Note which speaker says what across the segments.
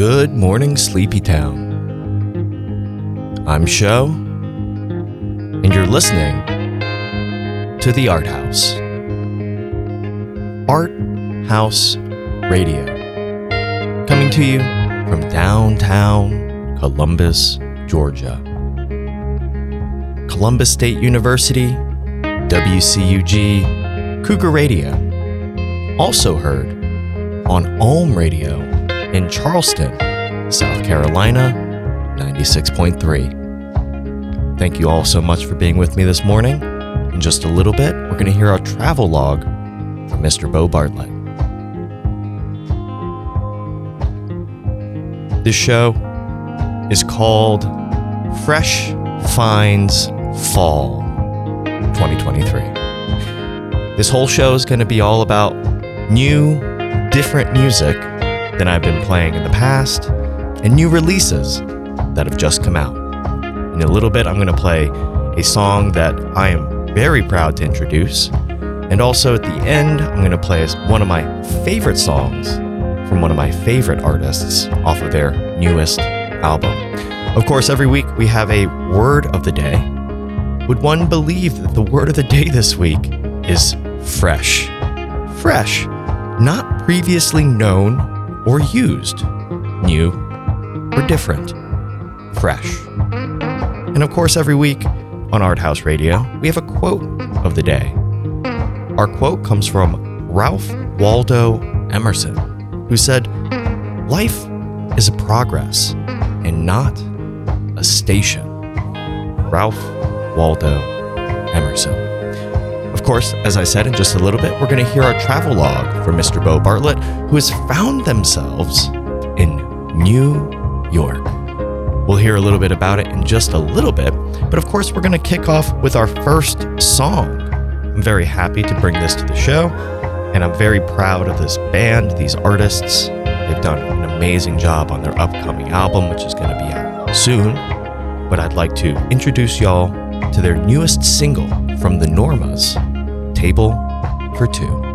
Speaker 1: Good morning, Sleepy Town. I'm Sho, and you're listening to the ArtHaus. Art House Radio. Coming to you from downtown Columbus, Georgia. Columbus State University, WCUG, Cougar Radio. Also heard on Ohm Radio in Charleston, South Carolina, 96.3. Thank you all so much for being with me this morning. In just a little bit, we're going to hear our travel log from Mr. Bo Bartlett. This show is called Fresh Finds Fall 2023. This whole show is going to be all about new, different music than I've been playing in the past and new releases that have just come out. In a little bit, I'm going to play a song that I am very proud to introduce. And also at the end, I'm going to play one of my favorite songs from one of my favorite artists off of their newest album. Of course, every week we have a word of the day. Would one believe that the word of the day this week is fresh? Fresh, not previously known or used, new or different, fresh. And of course, every week on ArtHaus Radio, we have a quote of the day. Our quote comes from Ralph Waldo Emerson, who said, Life is a progress and not a station. Ralph Waldo Emerson. Of course, as I said in just a little bit, we're going to hear our travel log from Mr. Bo Bartlett, who has found themselves in New York. We'll hear a little bit about it in just a little bit, but of course, we're going to kick off with our first song. I'm very happy to bring this to the show, and I'm very proud of this band, these artists. They've done an amazing job on their upcoming album, which is going to be out soon. But I'd like to introduce y'all to their newest single from the Normas, Table for Two.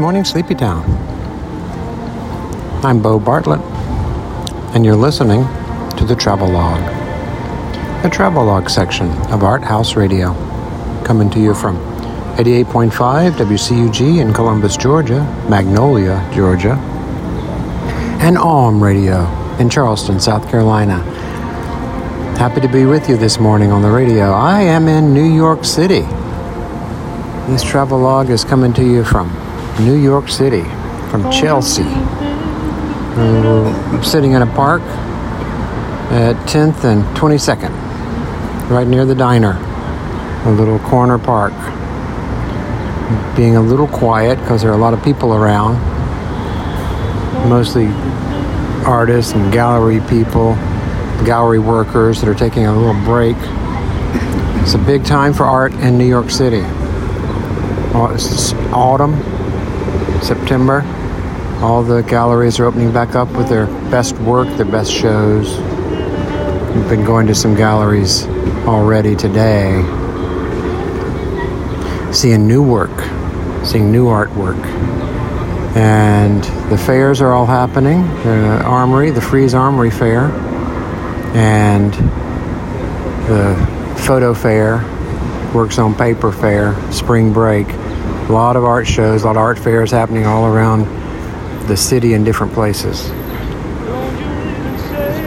Speaker 2: Morning, Sleepy Town. I'm Bo Bartlett, and you're listening to the Travelogue, the Travel Log section of ArtHaus Radio, coming to you from 88.5 WCUG in Columbus, Georgia, Magnolia, Georgia, and Ohm Radio in Charleston, South Carolina. Happy to be with you this morning on the radio. I am in New York City. This travel log is coming to you from New York City, from oh, Chelsea. Uh, I'm sitting in a park at 10th and 22nd, right near the diner, a little corner park. Being a little quiet because there are a lot of people around, mostly artists and gallery people, gallery workers that are taking a little break. It's a big time for art in New York City. Uh, Au- It's autumn, September. All the galleries are opening back up with their best work, their best shows. We've been going to some galleries already today, seeing new work, seeing new artwork. And the fairs are all happening. The Armory, the Frieze Armory Fair, and the Photo Fair, Works on Paper Fair, Spring Break. A lot of art shows, a lot of art fairs happening all around the city in different places.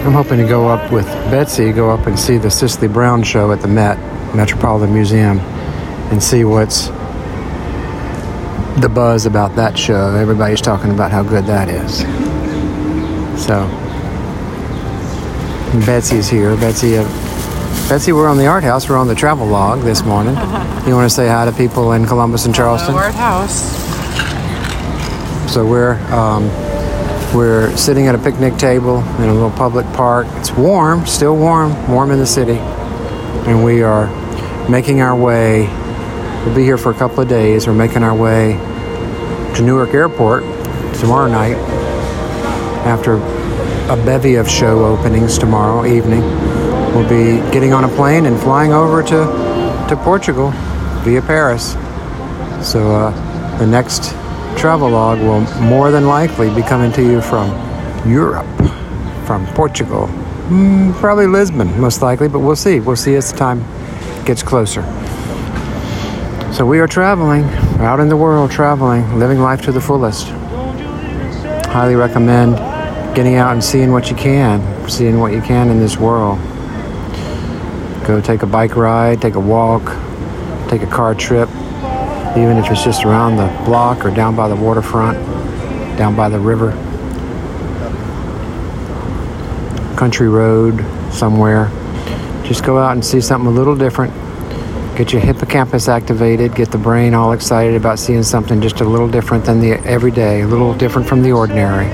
Speaker 2: I'm hoping to go up with Betsy, go up and see the Cecily Brown show at the Met, Metropolitan Museum, and see what's the buzz about that show. Everybody's talking about how good that is. So, Betsy's here. Betsy, uh, Betsy, we're on the ArtHaus. We're on the travel log this morning. You want to say hi to people in Columbus and Charleston?
Speaker 3: ArtHaus.
Speaker 2: So we're um, we're sitting at a picnic table in a little public park. It's warm, still warm, warm in the city, and we are making our way. We'll be here for a couple of days. We're making our way to Newark Airport tomorrow night after a bevy of show openings tomorrow evening. We'll be getting on a plane and flying over to to Portugal via Paris. So uh, the next travelogue will more than likely be coming to you from Europe, from Portugal, mm, probably Lisbon, most likely, but we'll see. We'll see as the time gets closer. So we are traveling, out in the world, traveling, living life to the fullest. Highly recommend getting out and seeing what you can, seeing what you can in this world. Go take a bike ride, take a walk, take a car trip, even if it's just around the block or down by the waterfront, down by the river, country road somewhere. Just go out and see something a little different. Get your hippocampus activated, get the brain all excited about seeing something just a little different than the everyday, a little different from the ordinary.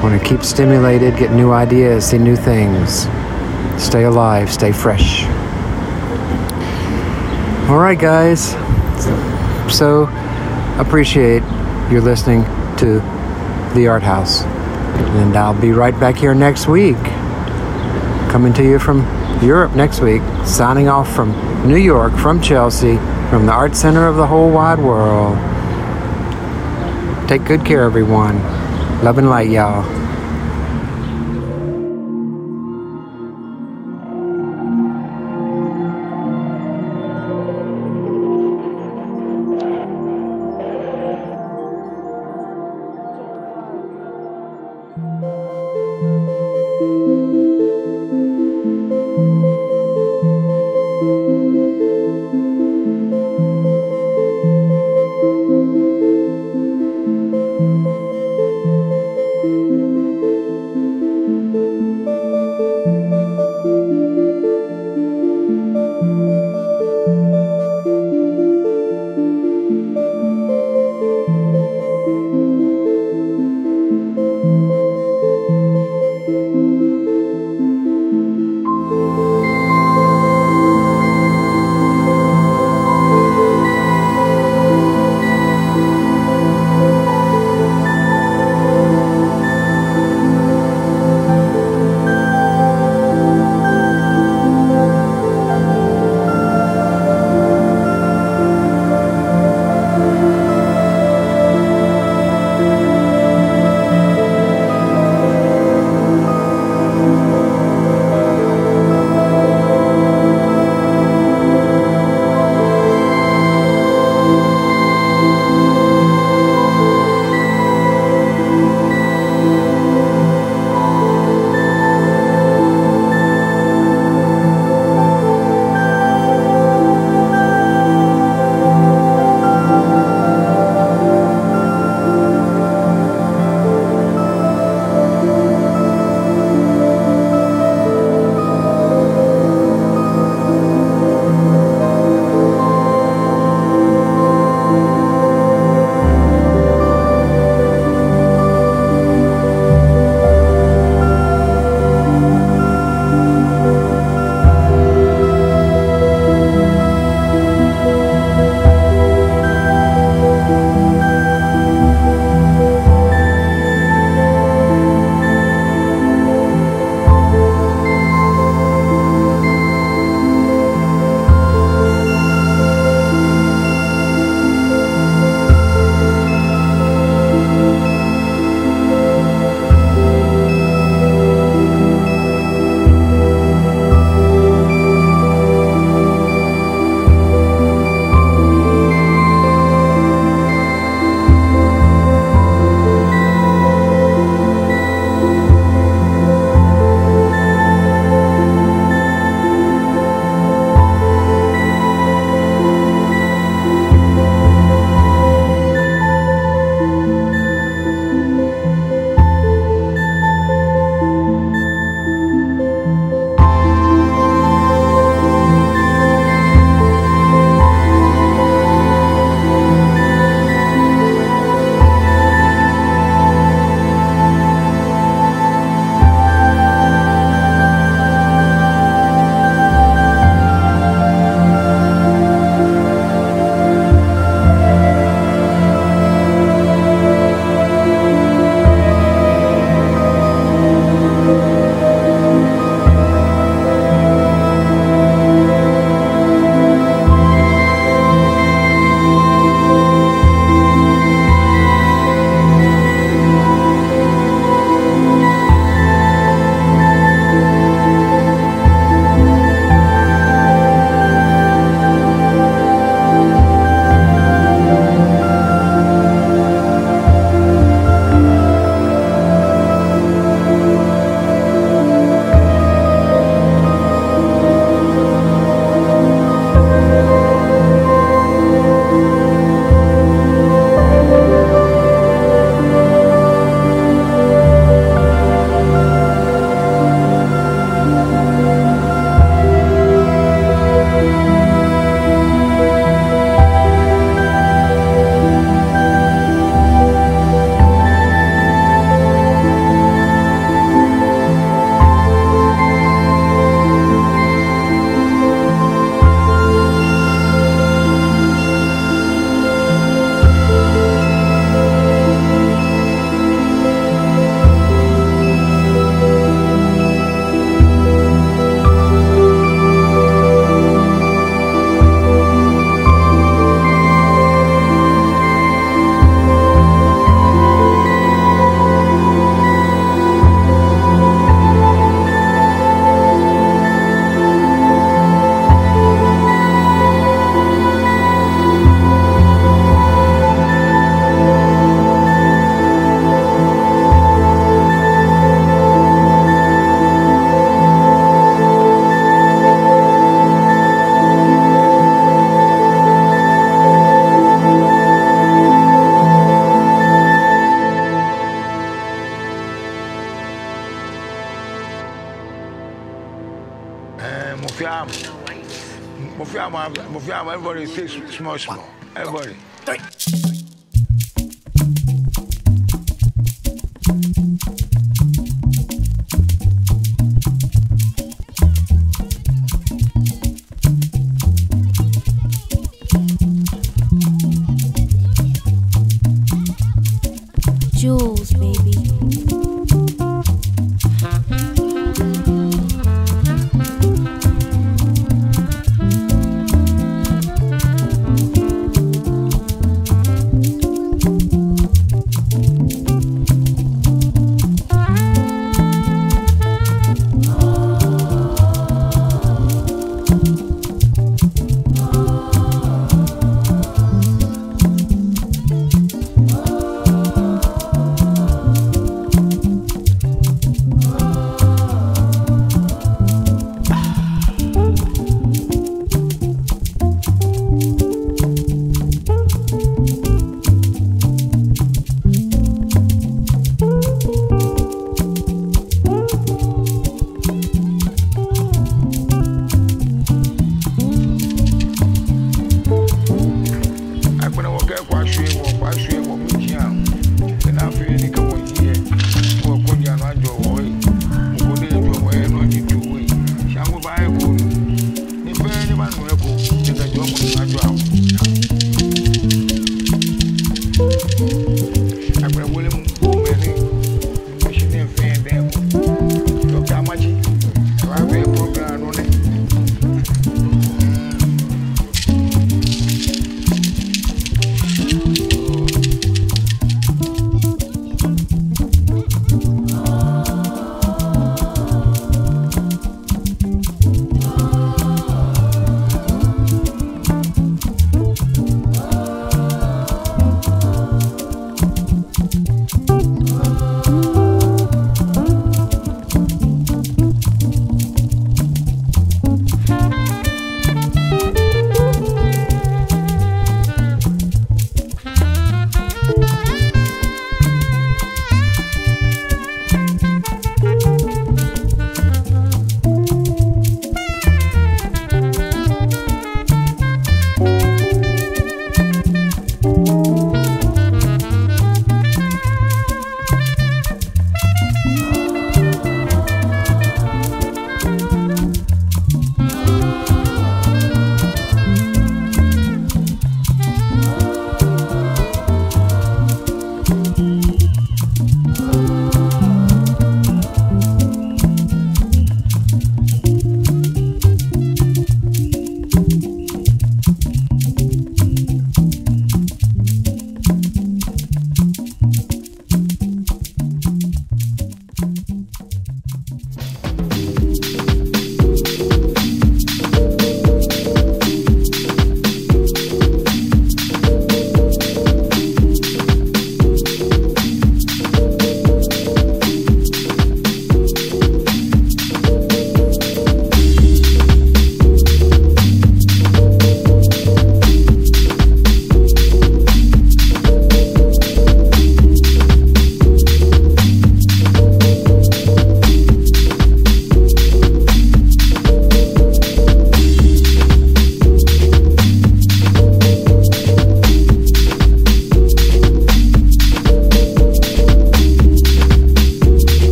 Speaker 2: Want to keep stimulated, get new ideas, see new things. Stay alive, stay fresh. All right, guys. So appreciate your listening to The ArtHaus. And I'll be right back here next week. Coming to you from Europe next week. Signing off from New York, from Chelsea, from the art center of the whole wide world. Take good care, everyone. Love and light, y'all.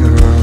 Speaker 4: To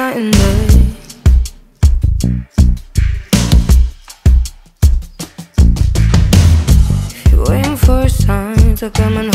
Speaker 5: Night. If you're waiting for a sign to come and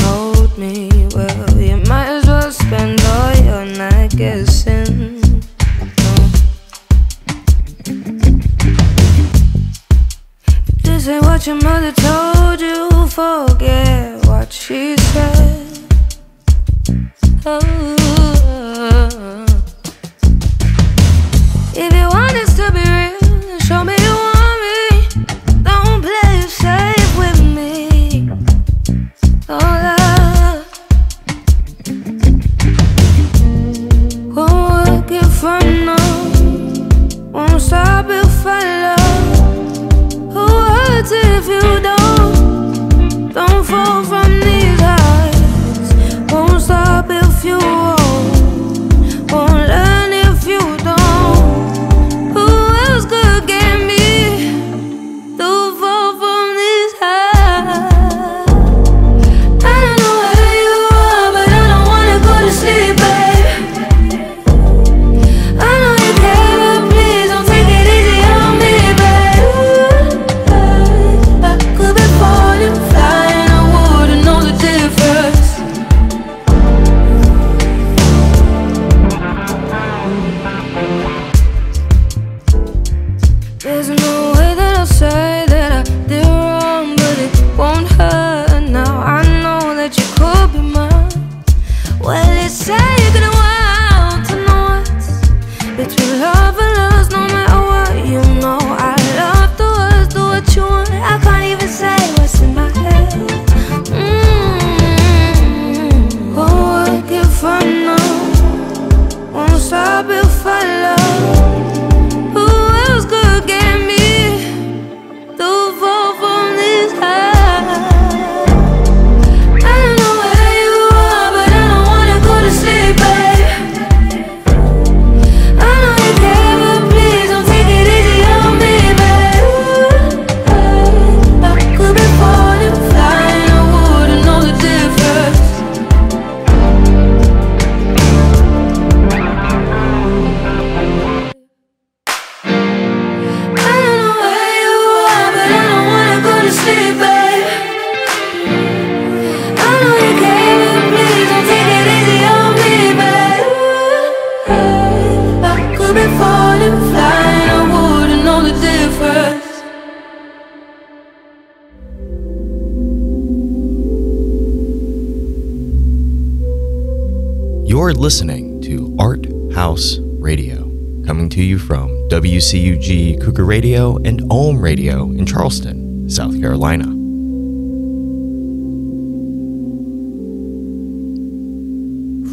Speaker 1: WCUG Cougar Radio and Ohm Radio in Charleston, South Carolina.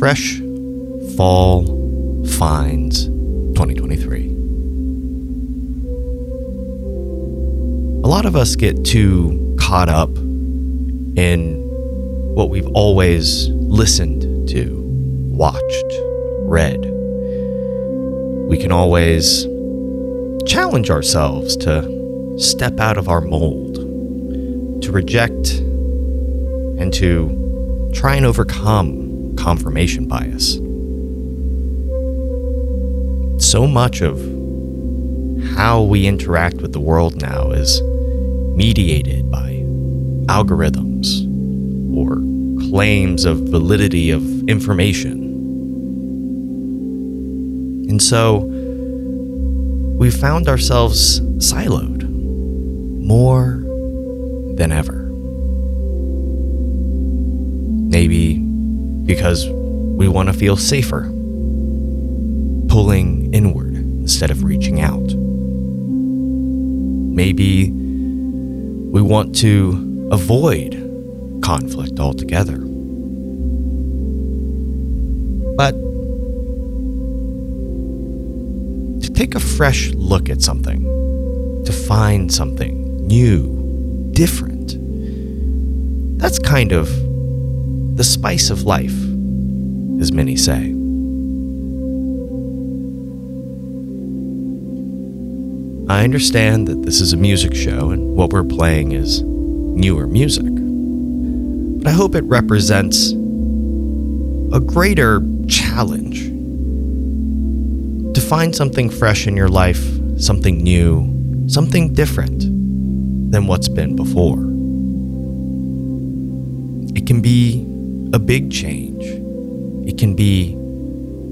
Speaker 1: Fresh Fall Finds 2023. A lot of us get too caught up in what we've always listened to, watched, read. We can always challenge ourselves to step out of our mold, to reject, and to try and overcome confirmation bias. So much of how we interact with the world now is mediated by algorithms or claims of validity of information. And so we found ourselves siloed more than ever. Maybe because we want to feel safer, pulling inward instead of reaching out. Maybe we want to avoid conflict altogether. Take a fresh look at something, to find something new, different, that's kind of the spice of life, as many say. I understand that this is a music show and what we're playing is newer music. But I hope it represents a greater challenge find something fresh in your life, something new, something different than what's been before. It can be a big change, it can be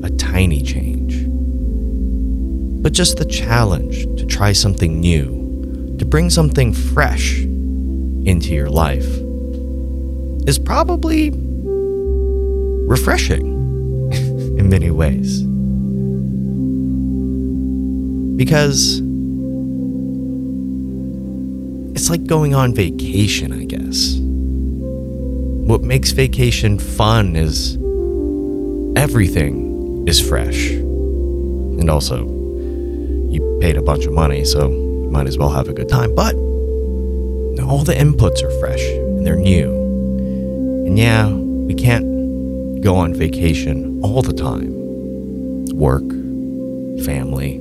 Speaker 1: a tiny change. But just the challenge to try something new, to bring something fresh into your life, is probably refreshing in many ways. Because it's like going on vacation, I guess. What makes vacation fun is everything is fresh. And also, you paid a bunch of money, so you might as well have a good time. But all the inputs are fresh and they're new. And yeah, we can't go on vacation all the time. Work, family,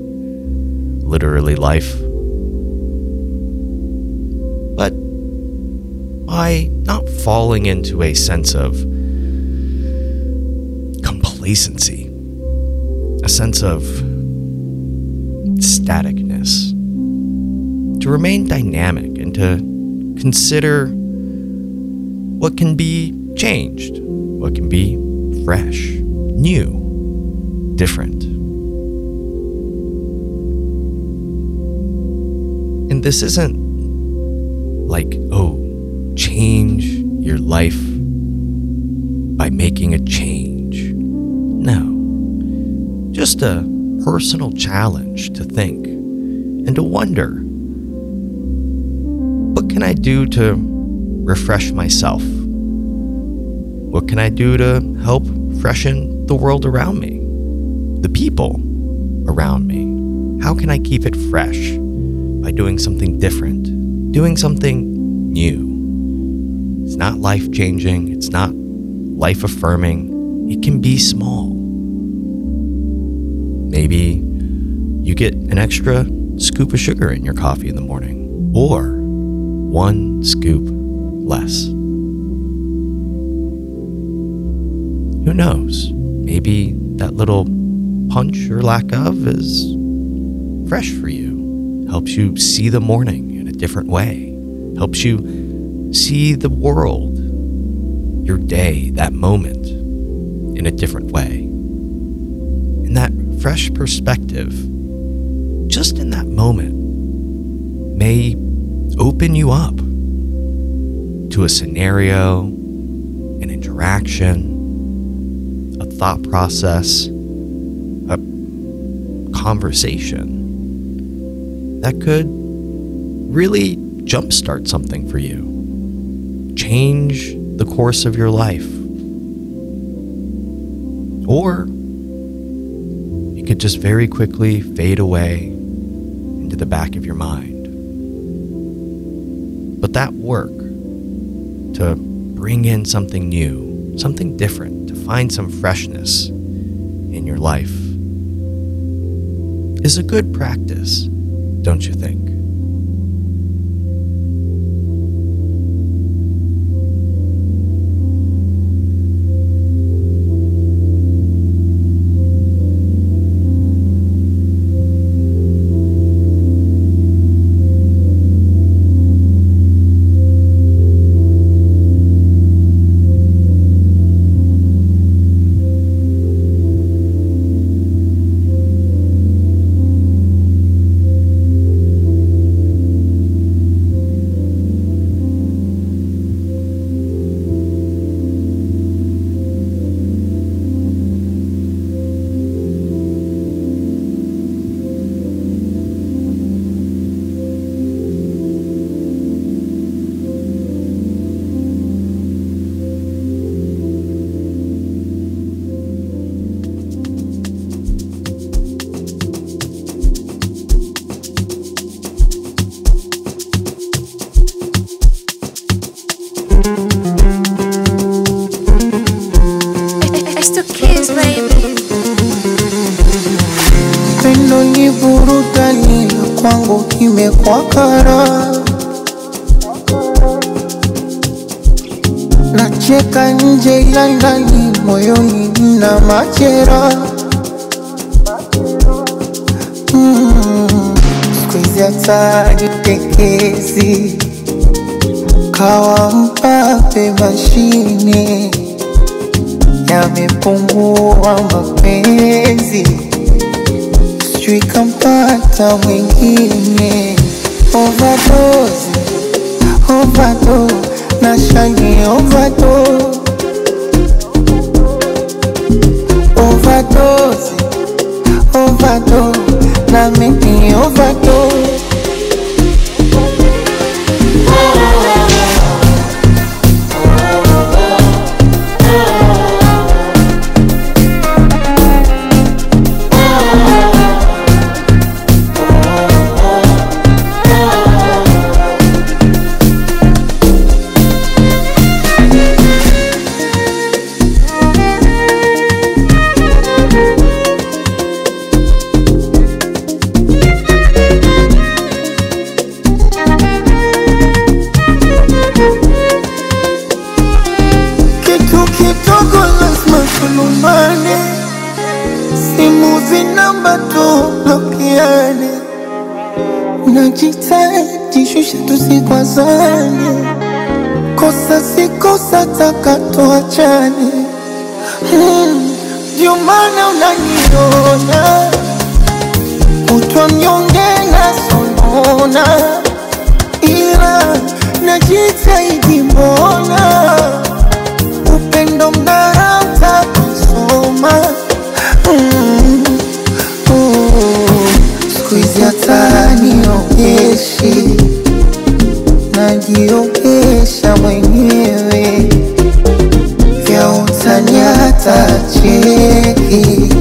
Speaker 1: literally life. But by not falling into a sense of complacency, a sense of staticness, to remain dynamic and to consider what can be changed, what can be fresh, new, different. And this isn't like, oh, change your life by making a change. No. Just a personal challenge to think and to wonder what can I do to refresh myself? What can I do to help freshen the world around me? The people around me? How can I keep it fresh? Doing something different, doing something new. It's not life changing, it's not life affirming. It can be small. Maybe you get an extra scoop of sugar in your coffee in the morning, or one scoop less. Who knows? Maybe that little punch or lack of is fresh for you, helps you see the morning in a different way, helps you see the world, your day, that moment in a different way. And that fresh perspective, just in that moment, may open you up to a scenario, an interaction, a thought process, a conversation that could really jumpstart something for you, change the course of your life. Or it could just very quickly fade away into the back of your mind. But that work to bring in something new, something different, to find some freshness in your life is a good practice, don't you think?
Speaker 6: nje ilailai moyoni na machera hmm, sikuizi hatari tekezi kawa mpape mashine yamepungua mapenzi. Sijui kampata mwingine. Ovadozi ovado na shani ovado overdose overdose na mimi overdose tublokiane, najitahidi shusha tusikwazane, kosa si kosa taka tuachane, Hmm, ndio maana unaniona. Kutwa mnyonge na sonona, ila najitahidi mbona? Upendo mnarata kusoma hata najiogesha mwenyewe. Vya utani cheki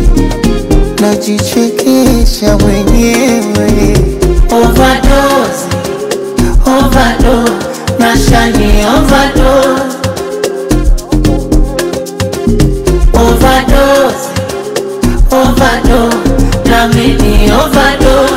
Speaker 6: najichekesha mwenyewe. Overdose, overdose, nashani overdose. Overdose, overdose, na mimi overdose.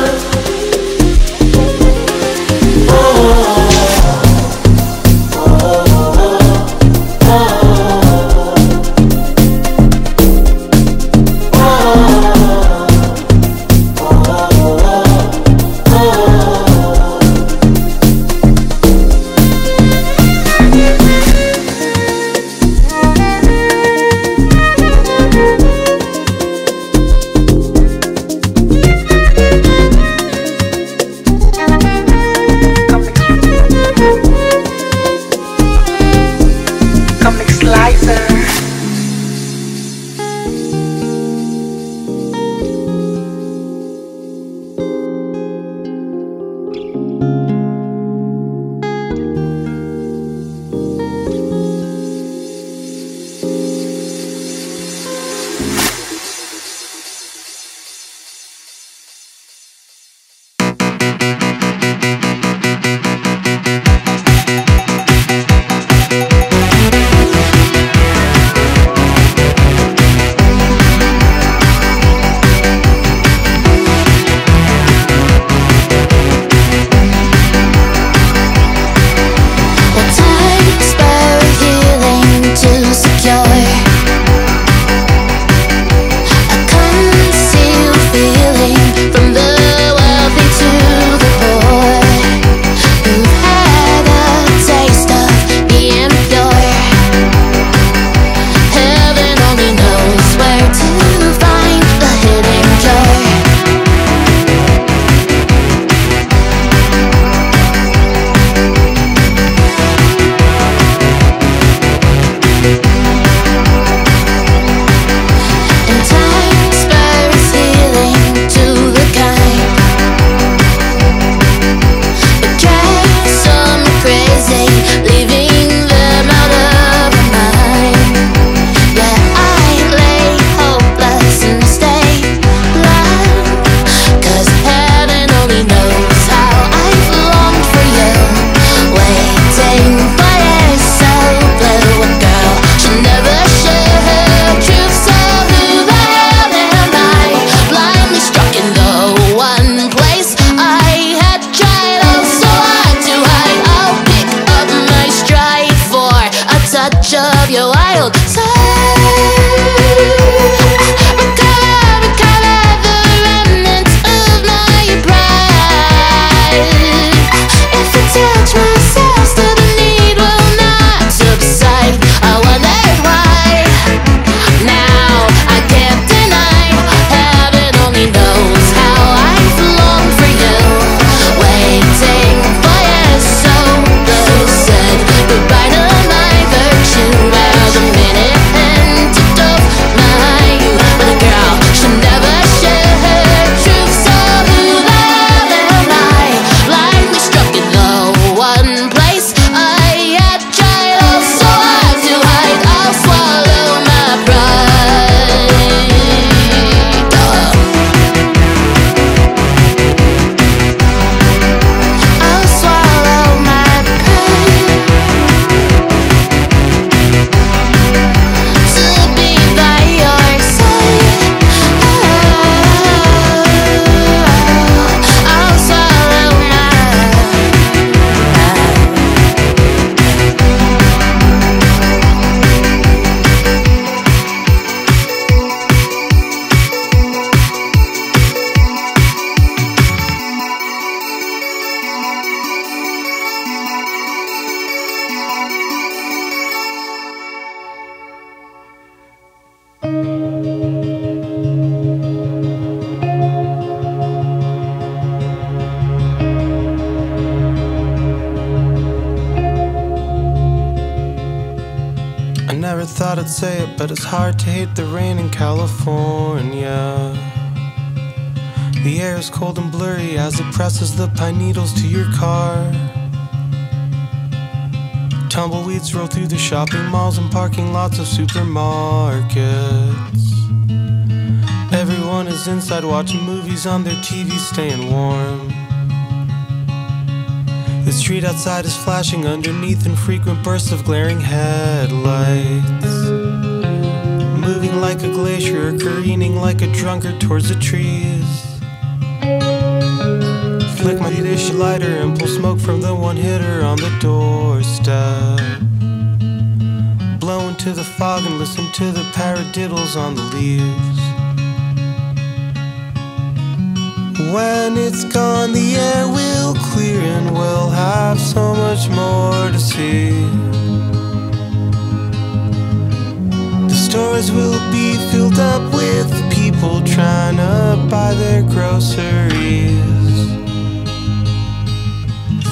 Speaker 7: But it's hard to hate the rain in California. The air is cold and blurry as it presses the pine needles to your car. Tumbleweeds roll through the shopping malls and parking lots of supermarkets. Everyone is inside watching movies on their TV, staying warm. The street outside is flashing underneath infrequent bursts of glaring headlights. Like a glacier, careening like a drunkard towards the trees. Flick my dish lighter and pull smoke from the one hitter on the doorstep. Blow into the fog and listen to the paradiddles on the leaves. When it's gone, the air will clear and we'll have so much more to see. The stores will filled up with people trying to buy their groceries.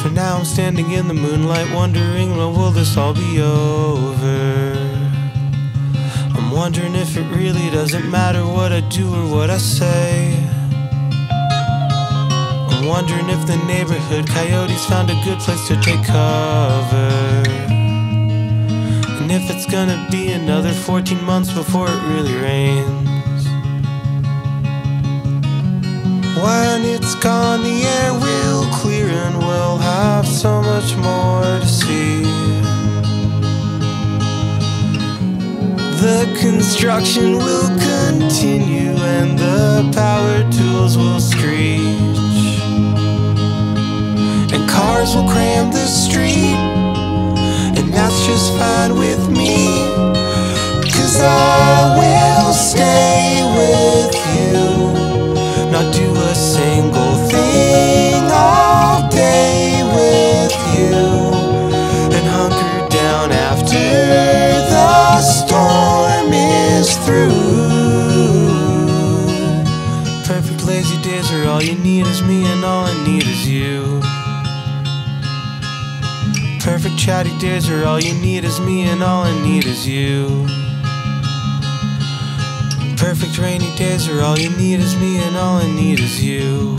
Speaker 7: For now, I'm standing in the moonlight, wondering when will this all be over. I'm wondering if it really doesn't matter what I do or what I say. I'm wondering if the neighborhood coyotes found a good place to take cover. And if it's gonna be another 14 months before it really rains. When it's gone, the air will clear and we'll have so much more to see. The construction will continue and the power tools will screech. And cars will cram the street. Just fine with me. Cause I will stay with you. Not do and all I need is you. Perfect rainy days are all you need is me, and all I need is you.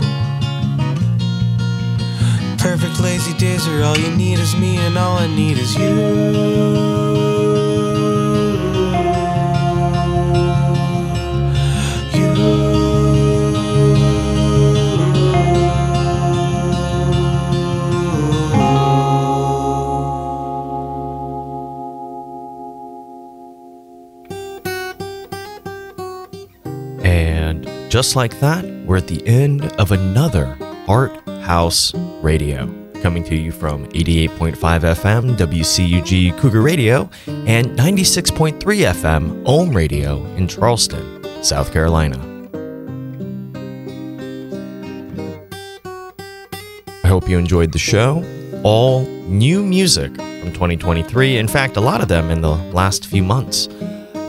Speaker 7: Perfect lazy days are all you need is me, and all I need is
Speaker 1: And just like that, we're at the end of another Art House Radio, coming to you from 88.5 FM WCUG Cougar Radio and 96.3 FM Ohm Radio in Charleston, South Carolina. I hope you enjoyed the show. All new music from 2023. In fact, a lot of them in the last few months.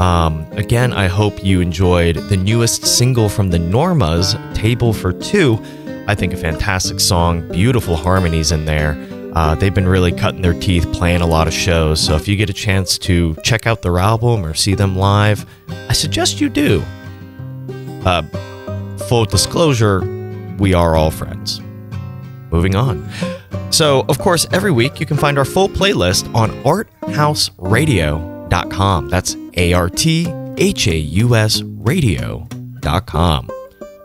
Speaker 1: Um, again, I hope you enjoyed the newest single from the Normas, Table for Two. I think a fantastic song, beautiful harmonies in there. Uh, they've been really cutting their teeth playing a lot of shows, so if you get a chance to check out their album or see them live, I suggest you do. Uh, full disclosure, we are all friends. Moving on. So, of course, every week you can find our full playlist on arthausradio.com. That's A R T H A U S radio.com.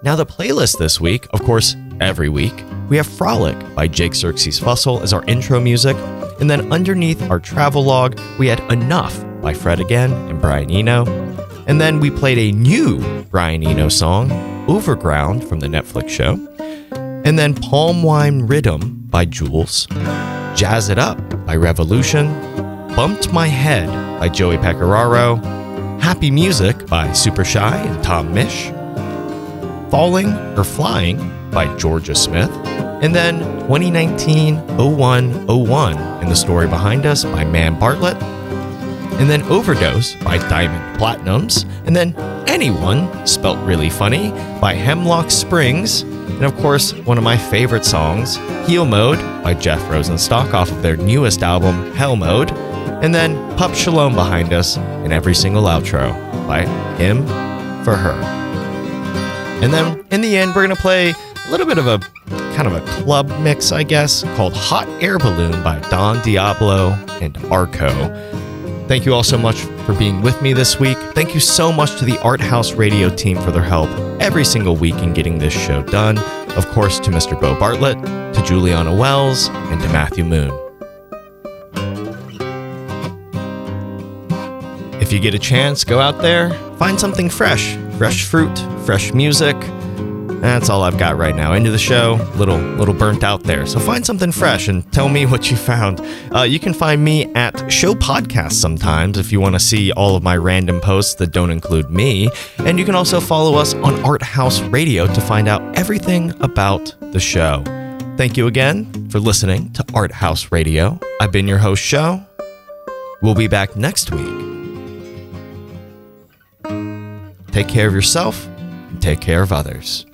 Speaker 1: Now, the playlist this week, of course, every week, we have Frolic by Jake Xerxes Fussell as our intro music. And then underneath our travel log, we had Enough by Fred Again and Brian Eno. And then we played a new Brian Eno song, Overground, from the Netflix show. And then Palm Wine Rhythm by Jules, Jazz It Up by Revolution, Bumped My Head by Joey Pecoraro, Happy Music by Super Shy and Tom Misch, Falling or Flying by Georgia Smith, and then 2019 0101 and the story behind us by Man Bartlett, and then Overdose by Diamond Platnumz, and then Anyone, spelt really funny, by Hemlock Springs, and of course, one of my favorite songs, Heal Mode by Jeff Rosenstock off of their newest album, Hell Mode, And then Pup Shalom behind us in every single outro by him for her. And then in the end, we're going to play a little bit of a kind of a club mix, I guess, called Hot Air Balloon by Don Diablo and Arco. Thank you all so much for being with me this week. Thank you so much to the ArtHaus Radio team for their help every single week in getting this show done. Of course, to Mr. Bo Bartlett, to Juliana Wells, and to Matthew Moon. If you get a chance, go out there, find something fresh. Fresh fruit, fresh music. That's all I've got right now. Into the show, little little burnt out there. So find something fresh and tell me what you found. Uh, you can find me at Show Podcast sometimes if you want to see all of my random posts that don't include me. And you can also follow us on ArtHaus Radio to find out everything about the show. Thank you again for listening to ArtHaus Radio. I've been your host, Show. We'll be back next week. Take care of yourself and take care of others.